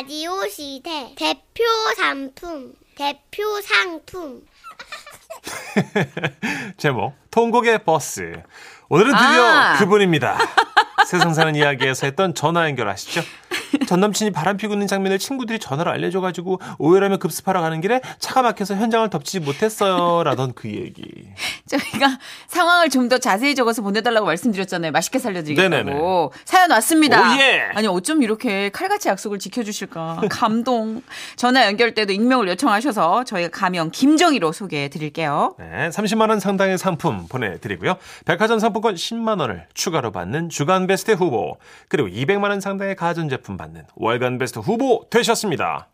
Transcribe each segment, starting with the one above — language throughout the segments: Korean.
라디오 시대 대표 상품 대표 상품 제목 통곡의 버스 오늘은 드디어 아. 그분입니다 세상 사는 이야기에서 했던 전화 연결 아시죠? 전 남친이 바람 피고 있는 장면을 친구들이 전화로 알려줘가지고 오해라며 급습하러 가는 길에 차가 막혀서 현장을 덮치지 못했어요 라던 그 얘기 저희가 상황을 좀 더 자세히 적어서 보내달라고 말씀드렸잖아요. 맛있게 살려드리겠다고. 네네네. 사연 왔습니다. 오, 예. 아니 어쩜 이렇게 칼같이 약속을 지켜주실까. 감동. 전화 연결 때도 익명을 요청하셔서 저희가 가명 김정희로 소개해드릴게요. 네, 30만 원 상당의 상품 보내드리고요. 백화점 상품권 10만 원을 추가로 받는 주간 베스트 후보 그리고 200만 원 상당의 가전제품 받는 월간 베스트 후보 되셨습니다.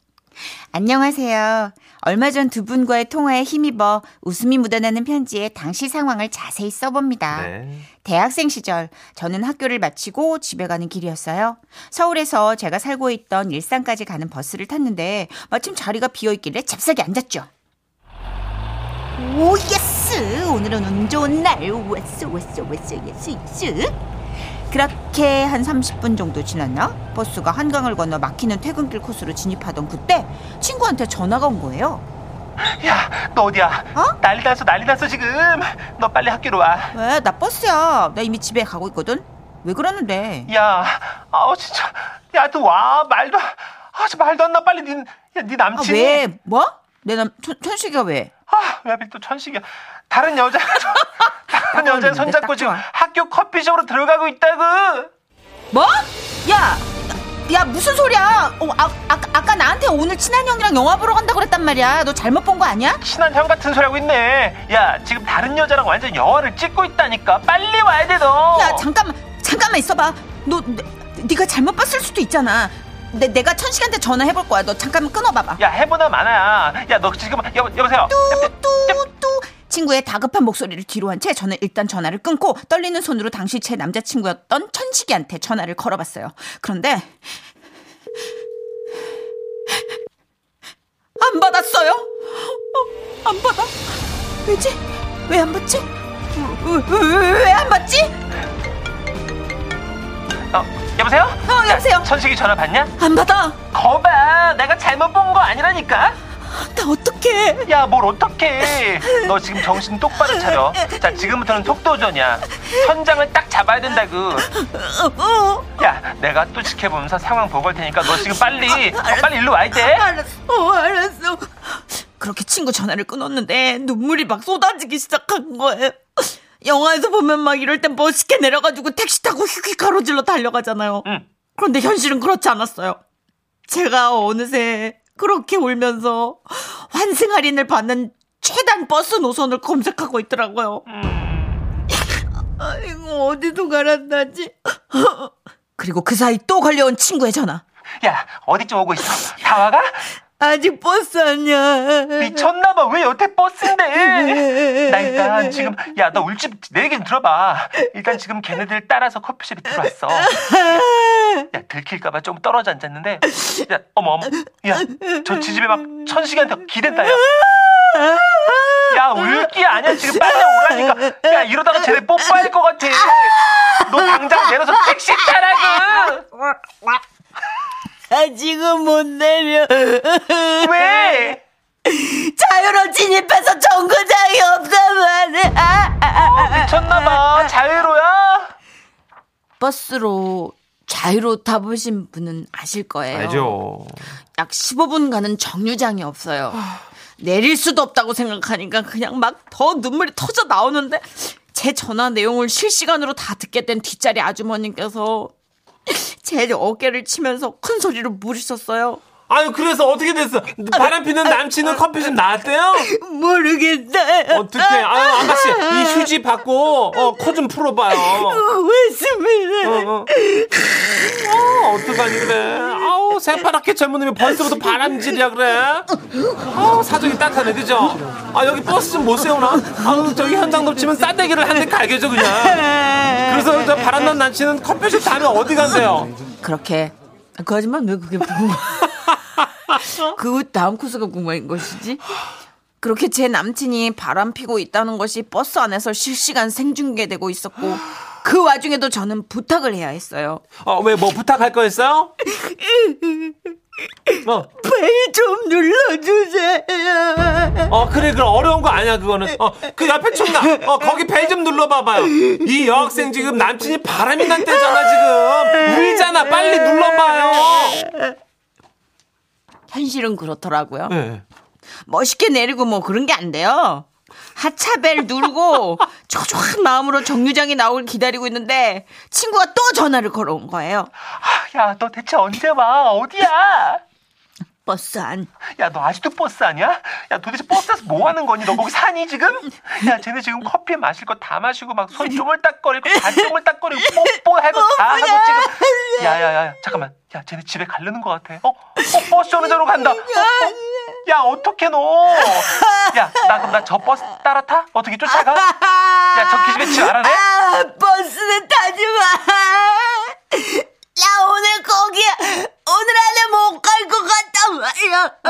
안녕하세요. 얼마 전 두 분과의 통화에 힘입어 웃음이 묻어나는 편지에 당시 상황을 자세히 써봅니다. 네. 대학생 시절 저는 학교를 마치고 집에 가는 길이었어요. 서울에서 제가 살고 있던 일산까지 가는 버스를 탔는데 마침 자리가 비어 있길래 잽싸게 앉았죠. oh yes 오늘은 운 좋은 날 왔어 왔어 왔어 yes yes 그렇게 한 30분 정도 지났나 버스가 한강을 건너 막히는 퇴근길 코스로 진입하던 그때 친구한테 전화가 온 거예요 야, 너 어디야? 어? 난리 났어, 난리 났어, 지금. 너 빨리 학교로 와. 왜 나 버스야 나 이미 집에 가고 있거든 왜 그러는데 야, 아우, 진짜. 야, 너 와. 말도, 아, 저 말도 안 나. 빨리 니, 야, 니 아, 남친이. 왜 뭐? 내 남 천식이가 왜? 아, 왜 하필 또 천식이야. 다른 여자, 다른 여자 손잡고 딱 지금. 학교 커피숍으로 들어가고 있다고. 뭐? 야, 야 무슨 소리야? 어, 아, 아, 아까 나한테 오늘 친한 형이랑 영화 보러 간다 그랬단 말이야. 너 잘못 본 거 아니야? 친한 형 같은 소리 하고 있네. 야, 지금 다른 여자랑 완전 영화를 찍고 있다니까. 빨리 와야 돼, 너. 야 잠깐만, 잠깐만 있어봐. 너, 네, 네가 잘못 봤을 수도 있잖아. 내, 내가 천식한테 전화해볼 거야. 너 잠깐만 끊어봐봐. 야, 해보나 마나야. 야, 너 지금, 여, 여보세요? 뚜뚜뚜 친구의 다급한 목소리를 뒤로 한 채 저는 일단 전화를 끊고 떨리는 손으로 당시 제 남자친구였던 천식이한테 전화를 걸어봤어요. 그런데 안 받았어요. 어, 안 받아. 왜지? 왜 안 받지? 왜 안 받지? 어, 여보세요? 어, 여보세요? 야, 천식이 전화 받냐? 안 받아. 거봐, 내가 잘못 본 거 아니라니까? 나 어떡해. 야, 뭘 어떡해. 너 지금 정신 똑바로 차려. 자, 지금부터는 속도전이야. 현장을 딱 잡아야 된다고. 어, 야, 내가 또 지켜보면서 상황 보고 올 테니까 너 지금 빨리, 어, 빨리 일로 와야 돼. 알았어, 어, 알았어. 그렇게 친구 전화를 끊었는데 눈물이 막 쏟아지기 시작한 거예요. 영화에서 보면 막 이럴 땐 멋있게 내려가지고 택시 타고 휙휙 가로질러 달려가잖아요. 응. 그런데 현실은 그렇지 않았어요. 제가 어느새 그렇게 울면서 환승 할인을 받는 최단 버스 노선을 검색하고 있더라고요. 아이고 어디도 갈아타지? 그리고 그 사이 또 걸려온 친구의 전화. 야, 어디쯤 오고 있어? 다 와가? 아직 버스 아니야. 미쳤나봐. 왜 여태 버스인데? 나 일단 지금, 야, 너 울지, 내 얘기 좀 들어봐. 일단 지금 걔네들 따라서 커피숍에 들어왔어. 야, 야, 들킬까봐 좀 떨어져 앉았는데. 야, 어머, 어머. 야, 저 지집에 막 천식이한테 기댄다, 야. 야, 울기 아니야. 지금 빨리 오라니까. 야, 이러다가 쟤네 뽀뽀할 것 같아. 너 당장 내려서 택시 타라고. 아직은 못 내려. 왜? 자유로 진입해서 정거장이 없단 말이야. 아, 아, 아, 아. 미쳤나봐. 자유로야? 버스로 자유로 타보신 분은 아실 거예요. 알죠. 약 15분 가는 정류장이 없어요. 내릴 수도 없다고 생각하니까 그냥 막 더 눈물이 터져 나오는데 제 전화 내용을 실시간으로 다 듣게 된 뒷자리 아주머님께서 제 어깨를 치면서 큰 소리로 물으셨어요. 아유 그래서 어떻게 됐어? 바람 피는 남친은 커피숍 나왔대요? 모르겠어요. 어떻게? 아유 아가씨 이 휴지 받고 어, 코 좀 풀어봐요. 왜습니다 어, 어. 어, 어떡하니 그래? 아우 새파랗게 젊은 놈이 벌써부터 바람질이야 그래? 아우 사정이 딱하네 그죠? 아 여기 버스 좀 못 세우나? 아우 저기 현장 놓치면 싸대기를 한 대 갈겨줘 그냥. 그래서 저 바람난 남친은 커피숍 다음에 어디 간대요? 그렇게 그 하지만 왜 그게 궁금? 그 다음 코스가 궁금한 것이지? 그렇게 제 남친이 바람 피고 있다는 것이 버스 안에서 실시간 생중계되고 있었고 그 와중에도 저는 부탁을 해야 했어요. 어 왜 뭐 부탁할 거 있어요? 어, 벨좀 눌러주세요. 어 그래 그럼 어려운 거 아니야 그거는 어 그 옆에 총나 어 거기 벨 좀 눌러봐봐요 이 여학생 지금 남친이 바람이 난 때잖아 지금 울잖아 빨리 눌러봐요 현실은 그렇더라고요. 네. 멋있게 내리고 뭐 그런 게 안 돼요. 하차벨 누르고 초조한 마음으로 정류장에 나오길 기다리고 있는데 친구가 또 전화를 걸어온 거예요. 아, 야, 너 대체 언제 와? 어디야? 버스 안. 야, 너 아직도 버스 아니야? 야, 도대체 버스에서 뭐 하는 거니? 너 거기 사니 지금? 야, 쟤네 지금 커피 마실 거 다 마시고 막 손 쪼물딱거리고 발 쪼물딱거리고 뽀뽀하고 다 하고 지금. 야, 야, 야, 잠깐만. 야, 쟤네 집에 가려는 것 같아. 어? 어, 버스 오는 데로 간다. 어, 어? 야, 어떻게 너? 야, 나 그럼 나 저 버스 따라 타? 어떻게 쫓아가? 야, 저 기집애 집 알아내? 아, 버스는 타지 마. 야, 오늘 갈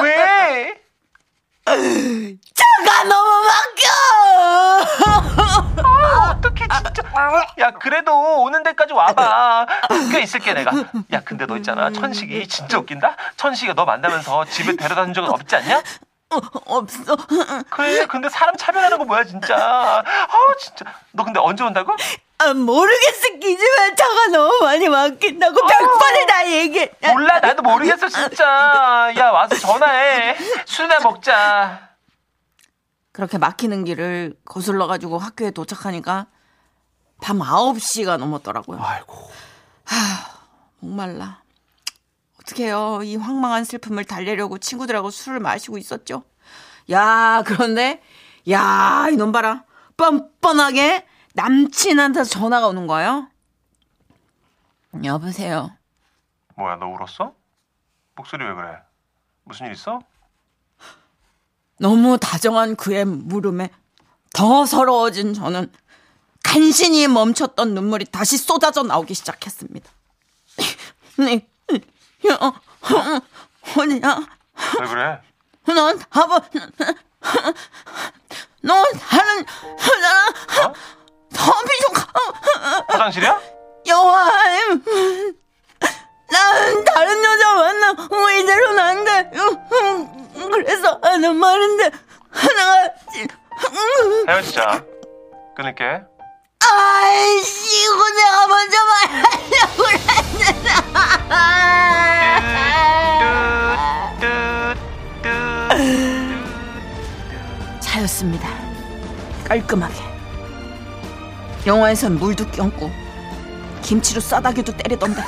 왜? 차가 너무 막혀. 아, 어떡해 진짜 야 그래도 오는 데까지 와봐 꽤 있을게 내가 야 근데 너 있잖아 천식이 진짜 웃긴다 천식이가 너 만나면서 집에 데려다 준 적은 없지 않냐? 없어. 그래 근데 사람 차별하는 거 뭐야 진짜 아 진짜 너 근데 언제 온다고? 아, 모르겠어. 기집애 차가 너무 많이 막힌다고 백 번을 다 얘기했. 몰라 나도 모르겠어 진짜 야 와서 전화해 술이나 먹자 그렇게 막히는 길을 거슬러 가지고 학교에 도착하니까 밤 9시가 넘었더라고요. 아이고 목말라. 어떡해요. 이 황망한 슬픔을 달래려고 친구들하고 술을 마시고 있었죠. 야, 그런데, 야, 이놈 봐라. 뻔뻔하게 남친한테 전화가 오는 거예요. 여보세요. 뭐야 너 울었어? 목소리 왜 그래? 무슨 일 있어? 너무 다정한 그의 물음에 더 서러워진 저는 간신히 멈췄던 눈물이 다시 쏟아져 나오기 시작했습니다. 네, 야, 어, 어디야? 왜 그래? 넌 답은 넌 다른 여자랑 어? 더 비좁아 화장실이야? 여하임 난 다른 여자 만나고 이대로는 안 돼 그래서 하는 말인데. 하나가 헤어지자 끊을게. 아이씨 이거 내가 먼저 말하려고 그랬는데. 차였습니다. 깔끔하게 영화에선 물도 껴안고 김치로 싸다기도 때리던데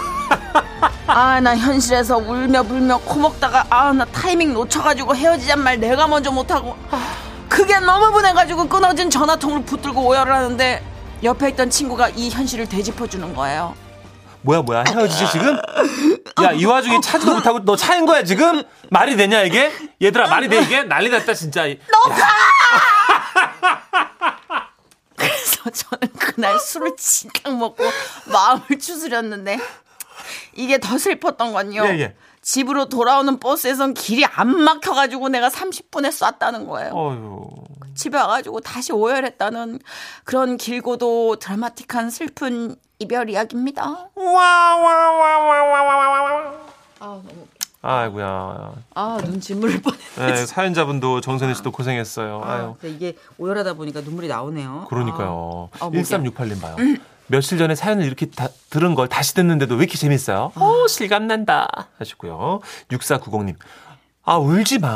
아 나 현실에서 울며 불며 코 먹다가 아 나 타이밍 놓쳐가지고 헤어지잔 말 내가 먼저 못하고 그게 너무 분해가지고 끊어진 전화통을 붙들고 오열을 하는데 옆에 있던 친구가 이 현실을 되짚어주는 거예요 뭐야 뭐야 헤어지지 지금? 야 이 와중에 차지도 못하고 너 차인 거야 지금? 말이 되냐 이게? 얘들아 말이 돼 이게? 난리 났다 진짜 그래서 저는 그날 술을 진탕 먹고 마음을 추스렸는데 이게 더 슬펐던 건요. 예, 예. 집으로 돌아오는 버스에선 길이 안 막혀가지고 내가 30분에 쐈다는 거예요. 어휴 집에 와가지고 다시 오열했다는 그런 길고도 드라마틱한 슬픈 이별 이야기입니다. 아 이고야 아, 눈 짓물릴 뻔했네. 네, 사연자분도 정선희 씨도 고생했어요 아유 이게 오열하다 보니까 눈물이 나오네요. 그러니까요. 아, 목이야. 1368님 봐요. 며칠 전에 사연을 이렇게 다, 들은 걸 다시 듣는데도 왜 이렇게 재밌어요? 아. 어, 실감난다. 하셨고요. 6490님. 아, 울지 마.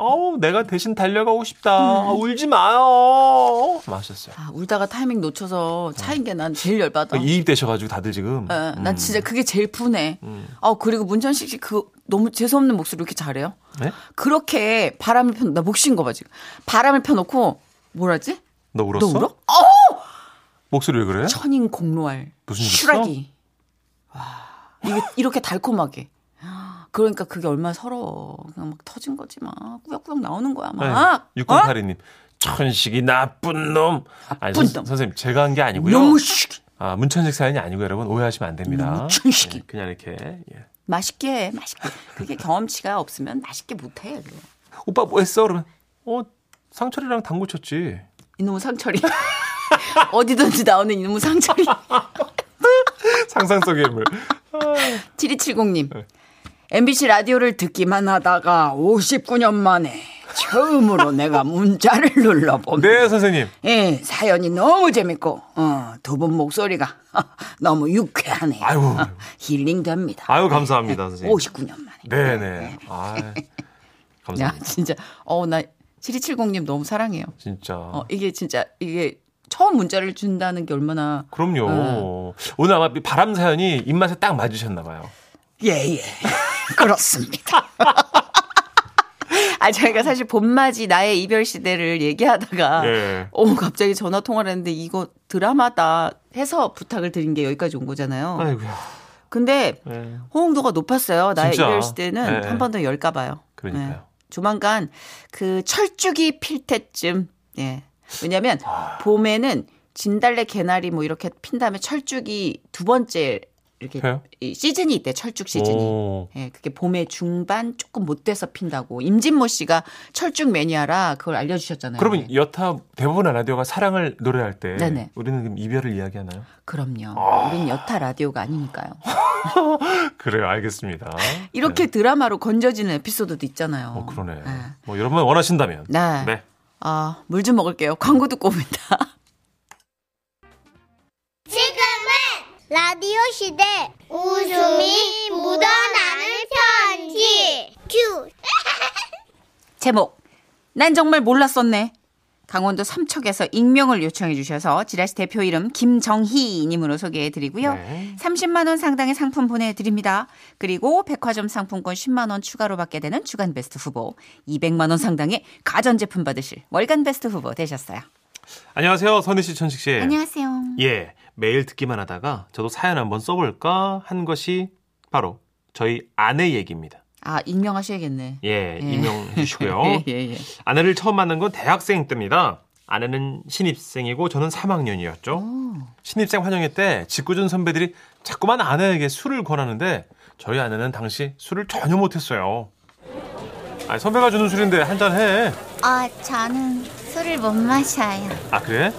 어우, 내가 대신 달려가고 싶다. 아, 울지 마요. 하셨어요. 아, 울다가 타이밍 놓쳐서 차인 게 난 제일 열받아. 이입되셔가지고 다들 지금. 예, 음. 난 진짜 그게 제일 분해. 아 그리고 문천식 씨 그 너무 재수없는 목소리 왜 이렇게 잘해요? 네? 그렇게 바람을 펴, 나 목쉰 거 봐, 지금. 바람을 펴놓고, 뭐라지? 너 울었어? 너 울어? 목소리 왜 그래? 천인 공로알. 무슨? 슈라기. 와, 이게 이렇게 달콤하게. 그러니까 그게 얼마나 서러워. 그냥 막 터진 거지, 막. 꾸역꾸역 나오는 거야, 막. 네. 어? 6082님. 천식이 나쁜 놈. 아니, 나쁜 선, 놈. 선생님, 제가 한 게 아니고요. 너무 슈 아, 문천식 사연이 아니고 여러분 오해하시면 안 됩니다. 문천식이. 네, 그냥 이렇게. 예. 맛있게 해, 맛있게. 그게 경험치가 없으면 맛있게 못 해. 그거. 오빠 뭐 했어? 그러면 어 상철이랑 당구 쳤지. 이놈의 상철이. 어디든지 나오는 이놈의 상철이. 상상 속의 인물. 7270님. MBC 라디오를 듣기만 하다가 59년 만에 처음으로 내가 문자를 눌러봅니다. 네, 선생님. 예, 사연이 너무 재밌고, 어, 두 분 목소리가 너무 유쾌하네요. 아이고. 힐링됩니다. 아유, 감사합니다, 선생님. 59년 만에. 네네. 아 야, 감사합니다. 진짜, 어, 나 7270님 너무 사랑해요. 진짜. 어, 이게 진짜, 이게 처음 문자를 준다는 게 얼마나. 그럼요. 네. 오늘 아마 바람 사연이 입맛에 딱 맞으셨나 봐요. 예, 예. 그렇습니다. 아, 저희가 사실 봄맞이 나의 이별 시대를 얘기하다가, 예. 어, 갑자기 전화 통화를 했는데 이거 드라마다 해서 부탁을 드린 게 여기까지 온 거잖아요. 아이고야. 근데 네. 호응도가 높았어요. 나의 진짜. 이별 시대는 네. 한번 더 열까 봐요. 그러니까요. 조만간 그 철쭉이 필 때쯤, 예. 왜냐면 아. 봄에는 진달래 개나리 뭐 이렇게 핀 다음에 철쭉이 두 번째 이렇게 펴요? 이 시즌이 있대 철쭉 시즌이. 오. 예, 그게 봄의 중반 조금 못 돼서 핀다고. 임진모 씨가 철쭉 매니아라 그걸 알려주셨잖아요. 그러면 여타 대부분의 라디오가 사랑을 노래할 때 네네. 우리는 이별을 이야기하나요? 그럼요. 우린 여타 라디오가 아니니까요. 그래요, 알겠습니다. 이렇게 네. 드라마로 건져지는 에피소드도 있잖아요. 어, 그러네. 네. 뭐 여러분 원하신다면. 네. 네. 아, 물 좀 먹을게요. 광고 듣고 옵니다. 라디오 시대 웃음이 묻어나는 편지 큐 제목. 난 정말 몰랐었네. 강원도 삼척에서 익명을 요청해 주셔서 지라시 대표 이름 김정희 님으로 소개해 드리고요. 네. 30만 원 상당의 상품 보내 드립니다. 그리고 백화점 상품권 10만 원 추가로 받게 되는 주간 베스트 후보, 200만 원 상당의 가전 제품 받으실 월간 베스트 후보 되셨어요. 안녕하세요, 선희 씨, 천식 씨. 안녕하세요. 예, 매일 듣기만 하다가 저도 사연 한번 써볼까 한 것이 바로 저희 아내 얘기입니다. 아, 익명하셔야겠네. 예, 예. 임명해 주시고요. 예, 예, 예. 아내를 처음 만난 건 대학생 때입니다. 아내는 신입생이고 저는 3학년이었죠. 신입생 환영회 때 직구준 선배들이 자꾸만 아내에게 술을 권하는데 저희 아내는 당시 술을 전혀 못했어요. 아, 선배가 주는 술인데 한 잔 해. 아, 저는 술을 못 마셔요. 아 그래?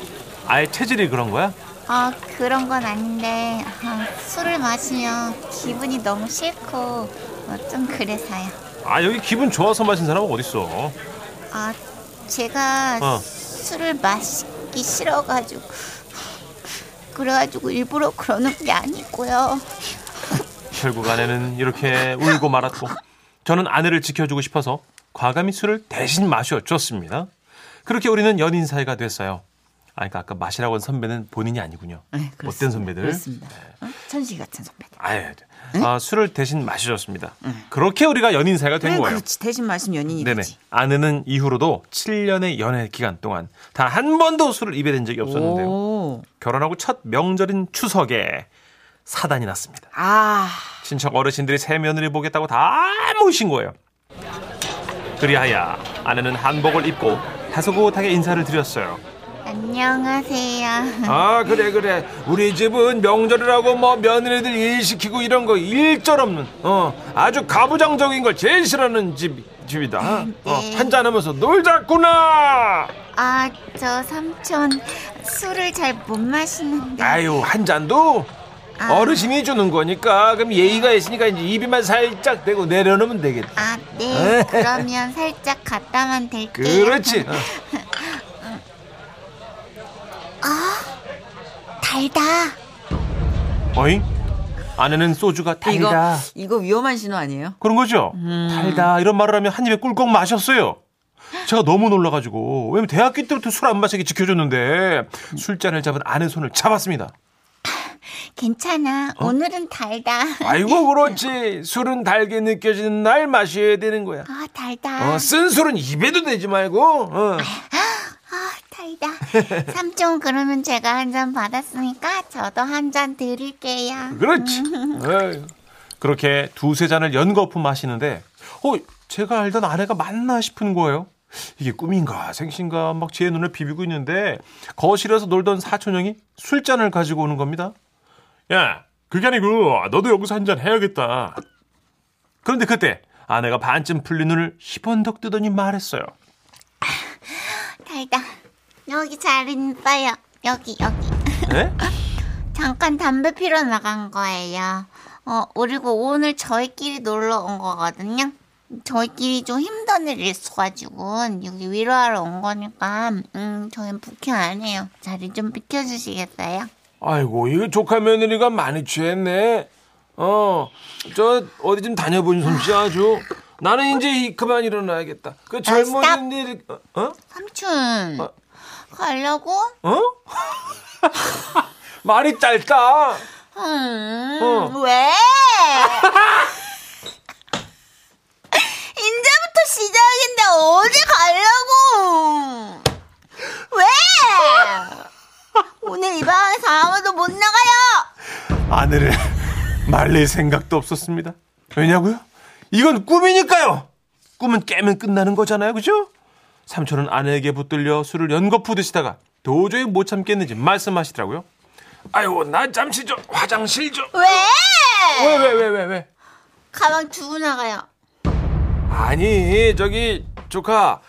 아예 체질이 그런 거야? 아, 그런 건 아닌데 아, 술을 마시면 기분이 너무 싫고 어, 좀 그래서요. 아 여기 기분 좋아서 마신 사람은 어딨어? 아, 제가 어. 술을 마시기 싫어가지고 그래가지고 일부러 그러는 게 아니고요. 결국 아내는 이렇게 울고 말았고 저는 아내를 지켜주고 싶어서 과감히 술을 대신 마셔줬습니다. 그렇게 우리는 연인 사이가 됐어요. 아, 그러니까 아까 마시라고 한 선배는 본인이 아니군요. 네. 못된 선배들. 그렇습니다. 어? 천식 같은 선배들. 아예 아, 술을 대신 마셔줬습니다. 그렇게 우리가 연인 사이가 된 그래, 거예요. 그렇지. 대신 마시면 연인이 네네. 되지. 아내는 이후로도 7년의 연애 기간 동안 단 한 번도 술을 입에 댄 적이 없었는데요. 오. 결혼하고 첫 명절인 추석에 사단이 났습니다. 아, 친척 어르신들이 새 며느리 보겠다고 다 모이신 거예요. 그리하여 아내는 한복을 입고 다소곳하게 인사를 드렸어요. 안녕하세요. 아 그래 그래 우리 집은 명절이라고 뭐 며느리들 일 시키고 이런 거 일절 없는 어 아주 가부장적인 걸 제일 싫어하는 집 집이다. 어, 한잔하면서 놀자꾸나. 아, 저 삼촌 술을 잘 못 마시는데. 아유 한 잔도 아. 어르신이 주는 거니까 그럼 예의가 있으니까 이제 입에만 살짝 대고 내려놓으면 되겠다. 아, 네. 그러면 살짝 갖다만 댈게요. 그렇지. 어. 달다. 어잉? 아내는 소주가 이거 달다. 이거 위험한 신호 아니에요? 그런 거죠? 달다. 이런 말을 하면 한 입에 꿀꺽 마셨어요. 제가 너무 놀라가지고 왜냐면 대학교 때부터 술 안 마시게 지켜줬는데 술잔을 잡은 아내 손을 잡았습니다. 괜찮아. 오늘은 달다. 아이고 그렇지. 술은 달게 느껴지는 날 마셔야 되는 거야. 아, 달다. 어, 쓴 술은 입에도 대지 말고. 어. 아, 달다. 삼촌, 그러면 제가 한 잔 받았으니까 저도 한 잔 드릴게요. 그렇지. 어이. 그렇게 두세 잔을 연거푸 마시는데, 어, 제가 알던 아내가 맞나 싶은 거예요. 이게 꿈인가 생신가 막 제 눈을 비비고 있는데 거실에서 놀던 사촌 형이 술잔을 가지고 오는 겁니다. 야, 그게 아니고 너도 여기서 한 잔 해야겠다. 그런데 그때 아내가 반쯤 풀린 눈을 희번덕 뜨더니 말했어요. 달다. 여기 잘 있어요. 여기, 여기. 네? 잠깐 담배 피러 나간 거예요. 어, 그리고 오늘 저희끼리 놀러 온 거거든요. 저희끼리 좀 힘든 일이 있어가지고 여기 위로하러 온 거니까 음 저희는 부킹 안 해요. 자리 좀 비켜주시겠어요? 아이고 이거 조카 며느리가 많이 취했네. 어, 저 어디 좀 다녀본 솜씨 아주. 나는 이제 이- 그만 일어나야겠다. 그 젊은 일, 어? 어? 삼촌 어. 가려고? 어? 말이 짧다. 음, 어. 왜? 이제부터 시작인데 어디 가려고? 왜? 오늘 이 방에서 아무도 못 나가요. 아내를 말릴 생각도 없었습니다. 왜냐고요? 이건 꿈이니까요. 꿈은 깨면 끝나는 거잖아요, 그죠? 삼촌은 아내에게 붙들려 술을 연거푸 드시다가 도저히 못 참겠는지 말씀하시더라고요. 아이고, 나 잠시 좀 화장실 좀. 왜? 왜, 왜, 왜, 왜, 왜? 가방 두고 나가요. 아니, 저기 조카,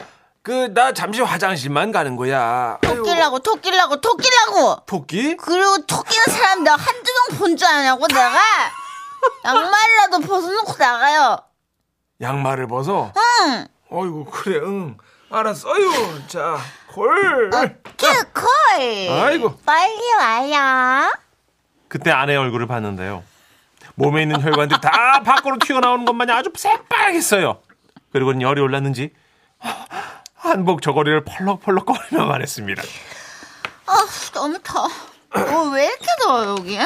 그 나 잠시 화장실만 가는 거야. 토끼라고 토끼라고 토끼라고. 토끼? 그리고 토끼는 사람 내가 한두 명 본 줄 아냐고 내가 양말이라도 벗어놓고 나가요. 양말을 벗어. 응. 어이구, 그래, 응. 알았어. 어이구, 자, 콜. 자. 콜. 아이고. 빨리 와요. 그때 아내 얼굴을 봤는데요. 몸에 있는 혈관들이 다 밖으로 튀어나오는 것 마냥 아주 새빨겠어요. 그리고는 열이 올랐는지 한복 저고리를 펄럭펄럭 거리며 말했습니다. 아 너무 더워. 어, 왜 이렇게 더워 여기?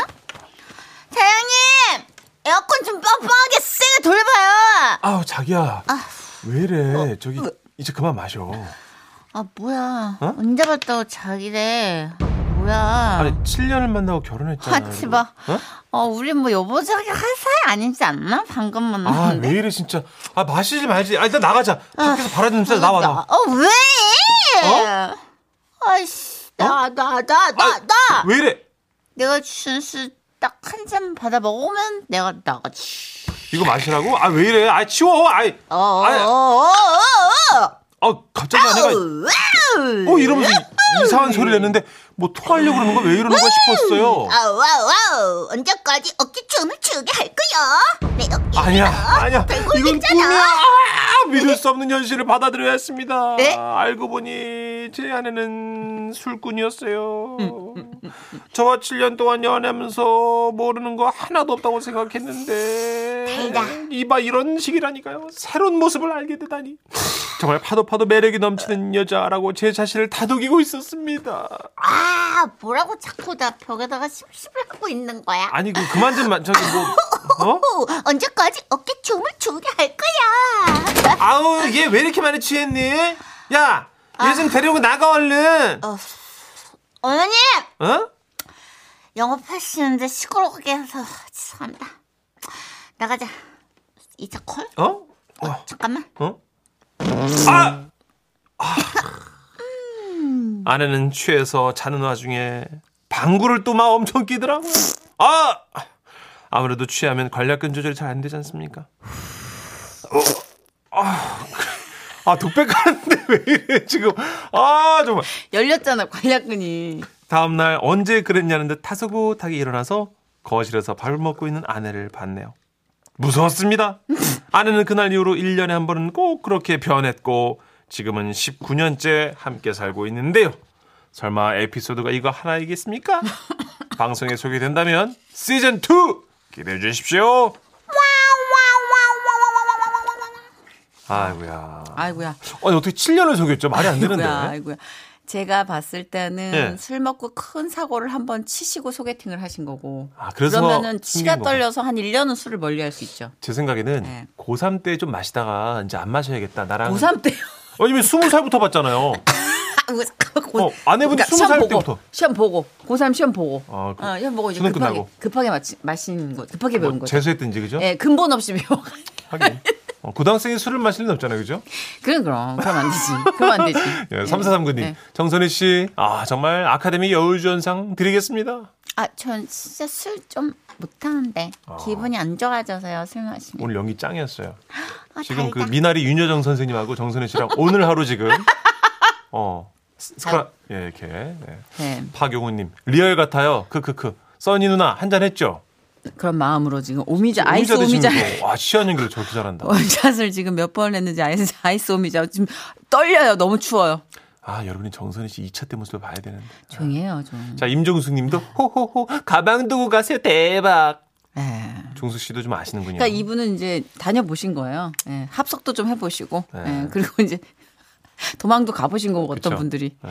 사장님 에어컨 좀 빡빡하게 세게 돌려봐요. 아우 자기야 아, 왜 이래 저기 이제 그만 마셔. 아 뭐야? 어? 언제 봤다고 자기래? 뭐야? 아니 7년을 만나고 결혼했잖아. 하지 마. 어? 어, 우리 뭐 여보자기 할 사이 아니지 않나? 방금 만났는데. 아왜 이래 진짜. 아 마시지 말지. 아 일단 나가자. 밖에서 바람 냄새 나와 나와. 어, 왜? 어? 아이씨, 나, 나, 나, 나, 아, 나! 왜 이래? 내가 준 술 딱 한 잔 받아 먹으면 내가 나가지. 이거 마시라고? 아 왜 이래? 아 치워. 아이. 어, 어, 어, 어, 어, 어 갑자기 아내가! 어 이러면서 이- 이상한 소리를 냈는데 뭐 토하려고 그러는 거왜 이러는 거야 싶었어요. 아우, wow, wow. 언제까지 어깨 춤을 추게 할 거야? 내 어깨. 아니야, 아니야. 이건. 꿈이야. 아, 믿을 수 없는 현실을 받아들여야 했습니다. 네? 알고 보니 제 아내는 술꾼이었어요. 저와 7년 동안 연애하면서 모르는 거 하나도 없다고 생각했는데 달다. 이봐 이런 식이라니까요. 새로운 모습을 알게 되다니. 정말 파도 파도 매력이 넘치는 여자라고 제 자신을 다독이고 있었습니다. 아, 뭐라고 자꾸 나 벽에다가 씹씹을 하고 있는 거야? 아니 그 그만 좀 마- 저기 뭐 어? 어, 언제까지 어깨 춤을 추게 할 거야? 아우 얘 왜 이렇게 많이 취했니? 야, 얘 좀 데리고 나가 얼른. 어머님! 어? 영업하시는데 시끄럽게 해서 죄송합니다. 나가자. 이차 콜? 어? 어? 잠깐만. 어? 아! 아. 아내는 취해서 자는 와중에 방구를 또 막 엄청 끼더라고요. 아! 아무래도 취하면 관략근 조절이 잘 안 되지 않습니까? 어, 아, 아 독백 하는데 왜 이래 지금? 아 정말. 열렸잖아 관략근이. 다음날 언제 그랬냐는 듯 타서굿하게 일어나서 거실에서 밥을 먹고 있는 아내를 봤네요. 무서웠습니다. 아내는 그날 이후로 1년에 한 번은 꼭 그렇게 변했고 지금은 19년째 함께 살고 있는데요. 설마 에피소드가 이거 하나이겠습니까? 방송에 소개된다면 시즌 2 기대해 주십시오. 아이고야. 아이고야. 아니 어떻게 7년을 속였죠? 말이 안 되는데. 아이고야. 아이고야. 제가 봤을 때는 네. 술 먹고 큰 사고를 한번 치시고 소개팅을 하신 거고. 아, 그래서 그러면은 치가. 떨려서 한 1년은 술을 멀리 할 수 있죠. 제 생각에는 네. 고3 때 좀 마시다가 이제 안 마셔야겠다. 나랑 고3 때요. 아니면 20살부터 봤잖아요. 고, 어, 아내분이 스무 시험 살 때부터. 시험 보고 고3 시험 보고 아, 그 어, 시험 보고 이제 급하게 끝나고. 급하게 마치, 마신 거 급하게 배운 뭐 거죠. 재수했든지 그죠? 예, 근본 없이 배워. 하긴. 어, 고등학생이 술을 마실 리는 없잖아요, 그죠? 그럼 그럼 그럼 안 되지. 그럼 안 되지. 예, 3439님. 네. 정선희 씨, 아, 정말 아카데미 여우주연상 드리겠습니다. 아, 전 진짜 술 좀 못하는데 기분이 안 좋아져서요, 술 마시면. 오늘 연기 짱이었어요. 아, 지금 그 달다. 미나리 윤여정 선생님하고 정선희 씨랑 오늘 하루 지금, 어, 스크라, 예, 이렇게. 네. 네. 박용우님, real 같아요. 크크크. 써니 누나, 한 잔 했죠? 그런 마음으로 지금 오미자 아이스 오미자 와 취한 연기를 저렇게 잘한다. 원샷을 지금 몇 번 했는지 아이스, 아이스 오미자 지금 떨려요. 너무 추워요. 아 여러분이 정선희 씨 2차 때 모습을 봐야 되는데. 조용히 해요, 좀. 자 임종숙 님도 호호호 가방 두고 가세요 대박. 예. 종숙 씨도 좀 아시는군요. 그러니까 이분은 이제 다녀보신 거예요. 예, 합석도 좀 해보시고, 네. 예, 그리고 이제 도망도 가보신 거고 어떤 그쵸? 분들이. 네.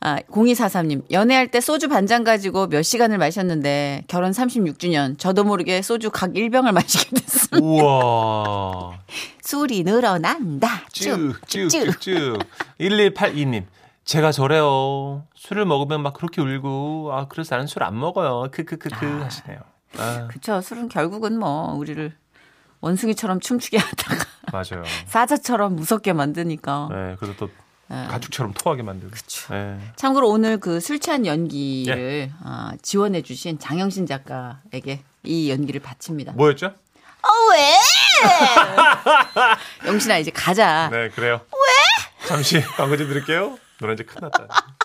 아, 0243님, 연애할 때 소주 반잔 가지고 몇 시간을 마셨는데, 결혼 36주년, 저도 모르게 소주 각 1병을 마시게 됐습니다. 우와. 술이 늘어난다. 쭉, 쭉, 쭉. 쭉쭉쭉쭉. 1182님. 제가 저래요. 술을 먹으면 막 그렇게 울고 아 그래서 나는 술 안 먹어요. 크크크크 하시네요. 아, 그쵸. 술은 결국은 뭐, 우리를 원숭이처럼 춤추게 하다가, 맞아요. 사자처럼 무섭게 만드니까. 네, 그래서 또 가축처럼 토하게 만들고. 그쵸. 네. 참고로 오늘 그 술 취한 연기를 예. 아, 지원해 주신 장영신 작가에게 이 연기를 바칩니다. 뭐였죠? 어, 왜? 영신아, 이제 가자. 네, 그래요. 왜? 잠시 광고 좀 드릴게요. 노래 이제 큰일 났다.